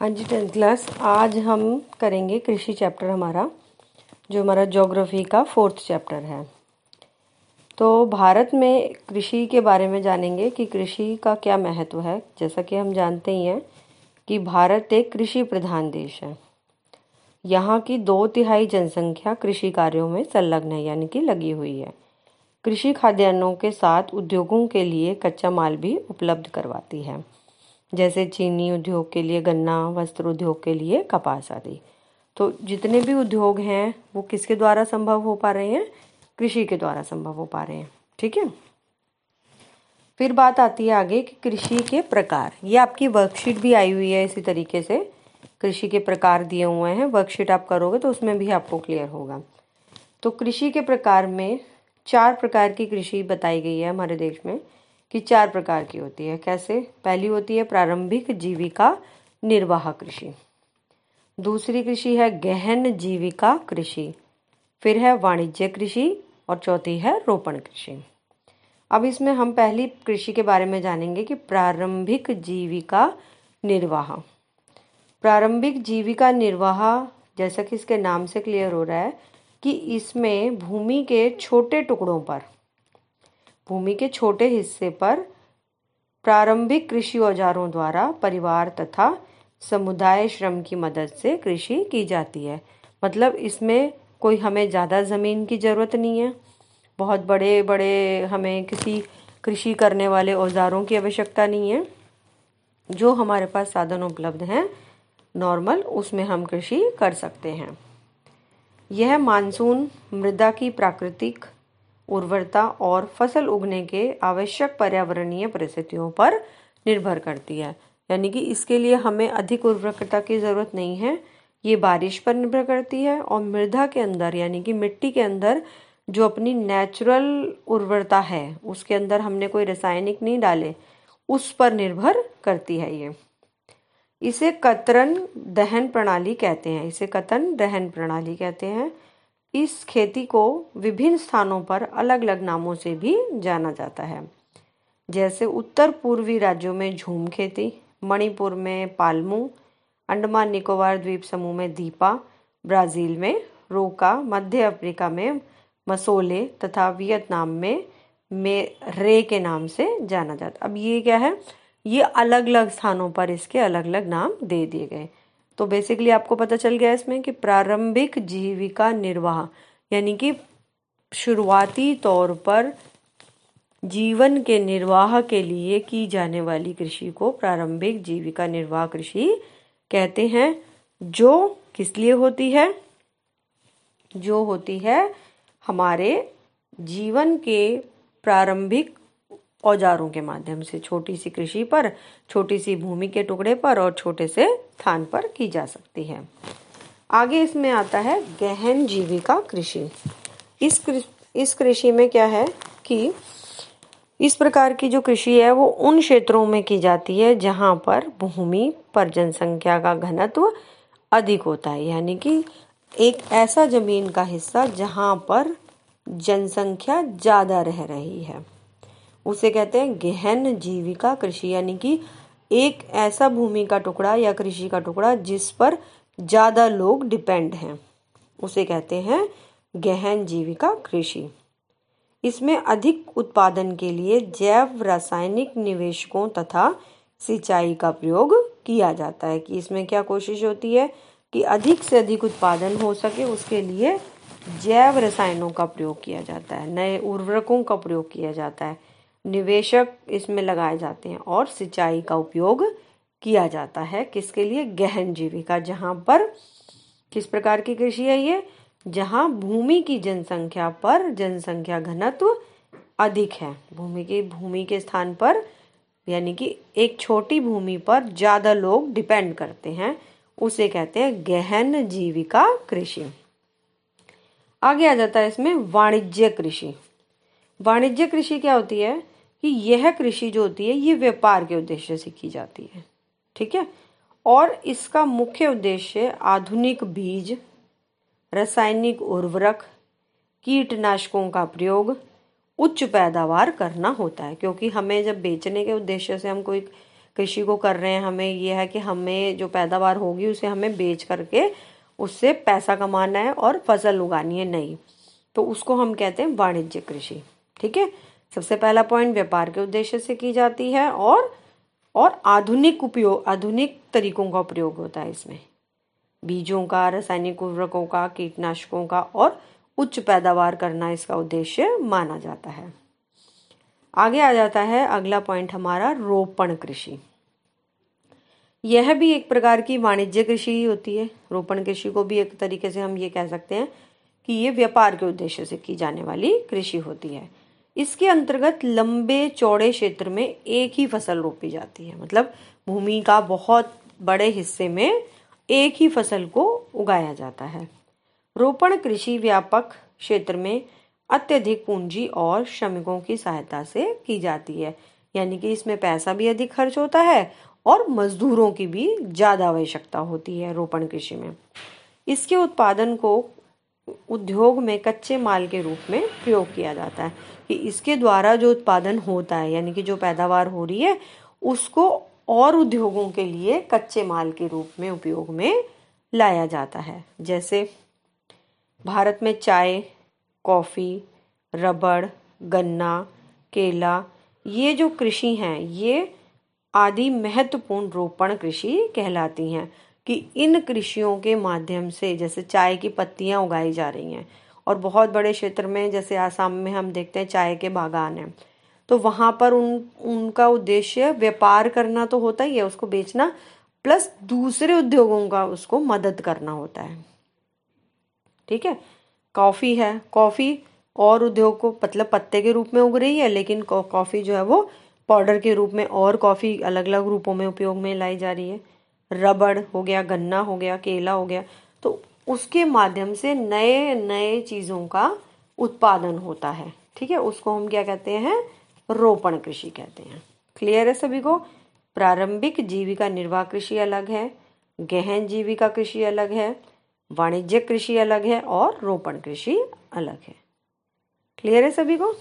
हाँ जी tenth class आज हम करेंगे कृषि चैप्टर हमारा, जो हमारा ज्योग्राफी का फोर्थ चैप्टर है। तो भारत में कृषि के बारे में जानेंगे कि कृषि का क्या महत्व है। जैसा कि हम जानते ही हैं कि भारत एक कृषि प्रधान देश है। यहाँ की दो तिहाई जनसंख्या कृषि कार्यों में संलग्न है, यानी कि लगी हुई है। कृषि खाद्यान्नों के साथ उद्योगों के लिए कच्चा माल भी उपलब्ध करवाती है। जैसे चीनी उद्योग के लिए, गन्ना, वस्त्र उद्योग के लिए कपास आदि। तो जितने भी उद्योग हैं, वो किसके द्वारा संभव हो पा रहे हैं? कृषि के द्वारा संभव हो पा रहे हैं। ठीक है? फिर बात आती है आगे कि कृषि के प्रकार। ये आपकी वर्कशीट भी आई हुई है इसी तरीके से। कृषि के प्रकार दिए हुए हैं। वर्कशीट आप करोगे तो उसमें भी आपको क्लियर होगा। तो कृषि के प्रकार में चार प्रकार की कृषि बताई गई है हमारे देश में। कि चार प्रकार की होती है। कैसे? पहली होती है प्रारंभिक जीविका निर्वाह कृषि। दूसरी कृषि है गहन जीविका कृषि। फिर है वाणिज्य कृषि और चौथी है रोपण कृषि। अब इसमें हम पहली कृषि के बारे में जानेंगे कि प्रारंभिक जीविका निर्वाह। प्रारंभिक जीविका निर्वाह, जैसा कि इसके नाम से क्लियर हो रहा है, कि इसमें भूमि के छोटे टुकड़ों पर भूमि के छोटे हिस्से पर प्रारंभिक कृषि औजारों द्वारा परिवार तथा समुदाय श्रम की मदद से कृषि की जाती है। मतलब इसमें कोई हमें ज़्यादा ज़मीन की ज़रूरत नहीं है। बहुत बड़े बड़े हमें किसी कृषि करने वाले औजारों की आवश्यकता नहीं है। जो हमारे पास साधन उपलब्ध हैं, नॉर्मल, उसमें हम कृषि कर सकते हैं। यह मानसून मृदा की प्राकृतिक उर्वरता और फ़सल उगने के आवश्यक पर्यावरणीय परिस्थितियों पर निर्भर करती है। यानी कि इसके लिए हमें अधिक उर्वरकता की ज़रूरत नहीं है। ये बारिश पर निर्भर करती है और मृदा के अंदर, यानी कि मिट्टी के अंदर, जो अपनी नेचुरल उर्वरता है, उसके अंदर हमने कोई रासायनिक नहीं डाले, उस पर निर्भर करती है ये। इसे कतरन दहन प्रणाली कहते हैं। इसे कतन दहन प्रणाली कहते हैं। इस खेती को विभिन्न स्थानों पर अलग अलग नामों से भी जाना जाता है। जैसे उत्तर पूर्वी राज्यों में झूम खेती, मणिपुर में पालमू, अंडमान निकोबार द्वीप समूह में दीपा, ब्राज़ील में रोका, मध्य अफ्रीका में मसोले तथा वियतनाम में मे, रे के नाम से जाना जाता अब ये क्या है? ये अलग अलग स्थानों पर इसके अलग अलग नाम दे दिए गए। तो बेसिकली आपको पता चल गया इसमें कि प्रारंभिक जीविका निर्वाह, यानी कि शुरुआती तौर पर जीवन के निर्वाह के लिए की जाने वाली कृषि को प्रारंभिक जीविका निर्वाह कृषि कहते हैं। जो किस लिए होती है? जो होती है हमारे जीवन के प्रारंभिक औजारों के माध्यम से छोटी सी कृषि पर, छोटी सी भूमि के टुकड़े पर और छोटे से स्थान पर की जा सकती है। आगे इसमें आता है गहन जीविका कृषि। इस इस कृषि में क्या है कि इस प्रकार की जो कृषि है वो उन क्षेत्रों में की जाती है जहाँ पर भूमि पर जनसंख्या का घनत्व अधिक होता है। यानी कि एक ऐसा ज़मीन का हिस्सा जहाँ पर जनसंख्या ज़्यादा रह रही है। उसे कहते हैं गहन जीविका कृषि, यानी कि एक ऐसा भूमि का टुकड़ा या कृषि का टुकड़ा जिस पर ज़्यादा लोग डिपेंड हैं। उसे कहते हैं गहन जीविका कृषि। इसमें अधिक उत्पादन के लिए जैव रासायनिक निवेशकों तथा सिंचाई का प्रयोग किया जाता है कि इसमें क्या कोशिश होती है कि अधिक से अधिक उत्पादन हो सके, उसके लिए जैव रसायनों का प्रयोग किया जाता है, नए उर्वरकों का प्रयोग किया जाता है। निवेशक इसमें लगाए जाते हैं और सिंचाई का उपयोग किया जाता है किसके लिए? गहन जीविका, जहाँ पर किस प्रकार की कृषि है ये? जहाँ भूमि की जनसंख्या पर जनसंख्या घनत्व अधिक है। भूमि की, भूमि के स्थान पर, यानी कि एक छोटी भूमि पर ज़्यादा लोग डिपेंड करते हैं। उसे कहते हैं गहन जीविका कृषि। आगे आ जाता है इसमें वाणिज्य कृषि। वाणिज्य कृषि क्या होती है? कि यह कृषि जो होती है, ये व्यापार के उद्देश्य से की जाती है। ठीक है? और इसका मुख्य उद्देश्य आधुनिक बीज, रासायनिक उर्वरक, कीटनाशकों का प्रयोग, उच्च पैदावार करना होता है। क्योंकि हमें जब बेचने के उद्देश्य से हम कोई कृषि को कर रहे हैं, हमें यह है कि हमें जो पैदावार होगी, उसे हमें बेच करके उससे पैसा कमाना है और फ़सल उगानी है नई। तो उसको हम कहते हैं वाणिज्य कृषि। ठीक है? सबसे पहला पॉइंट व्यापार के उद्देश्य से की जाती है और और आधुनिक उपयोग, आधुनिक तरीकों का प्रयोग होता है इसमें। बीजों का, रासायनिक उर्वरकों का, कीटनाशकों का और उच्च पैदावार करना इसका उद्देश्य माना जाता है। आगे आ जाता है अगला पॉइंट हमारा रोपण कृषि। यह भी एक प्रकार की वाणिज्य कृषि ही होती है। रोपण कृषि को भी एक तरीके से हम ये कह सकते हैं कि ये व्यापार के उद्देश्य से की जाने वाली कृषि होती है। इसके अंतर्गत लंबे चौड़े क्षेत्र में एक ही फ़सल रोपी जाती है। मतलब भूमि का बहुत बड़े हिस्से में एक ही फ़सल को उगाया जाता है। रोपण कृषि व्यापक क्षेत्र में अत्यधिक पूंजी और श्रमिकों की सहायता से की जाती है। यानी कि इसमें पैसा भी अधिक खर्च होता है और मजदूरों की भी ज़्यादा आवश्यकता होती है रोपण कृषि में। इसके उत्पादन को उद्योग में कच्चे माल के रूप में प्रयोग किया जाता है कि इसके द्वारा जो उत्पादन होता है, यानी कि जो पैदावार हो रही है, उसको और उद्योगों के लिए कच्चे माल के रूप में उपयोग में लाया जाता है। जैसे भारत में चाय, कॉफ़ी, रबड़, गन्ना, केला, ये जो कृषि हैं, ये आदि महत्वपूर्ण रोपण कृषि कहलाती हैं। कि इन कृषियों के माध्यम से जैसे चाय की पत्तियाँ उगाई जा रही हैं और बहुत बड़े क्षेत्र में, जैसे आसाम में हम देखते हैं चाय के बागान हैं। तो वहाँ पर उन, उनका उद्देश्य व्यापार करना तो होता ही है, उसको बेचना, प्लस दूसरे उद्योगों का उसको मदद करना होता है। ठीक है? कॉफ़ी है। कॉफ़ी और उद्योग को मतलब पत्ते के रूप में उग रही है, लेकिन कॉफ़ी जो है वो पाउडर के रूप में और कॉफ़ी अलग अलग रूपों में, उपयोग में लाई जा रही है। रबड़ हो गया, गन्ना हो गया, केला हो गया तो उसके माध्यम से नए नए चीज़ों का उत्पादन होता है। ठीक है? उसको हम क्या कहते हैं? रोपण कृषि कहते हैं। क्लियर है सभी को? प्रारंभिक जीविका निर्वाह कृषि अलग है, गहन जीविका कृषि अलग है, वाणिज्यिक कृषि अलग है और रोपण कृषि अलग है। क्लियर है सभी को?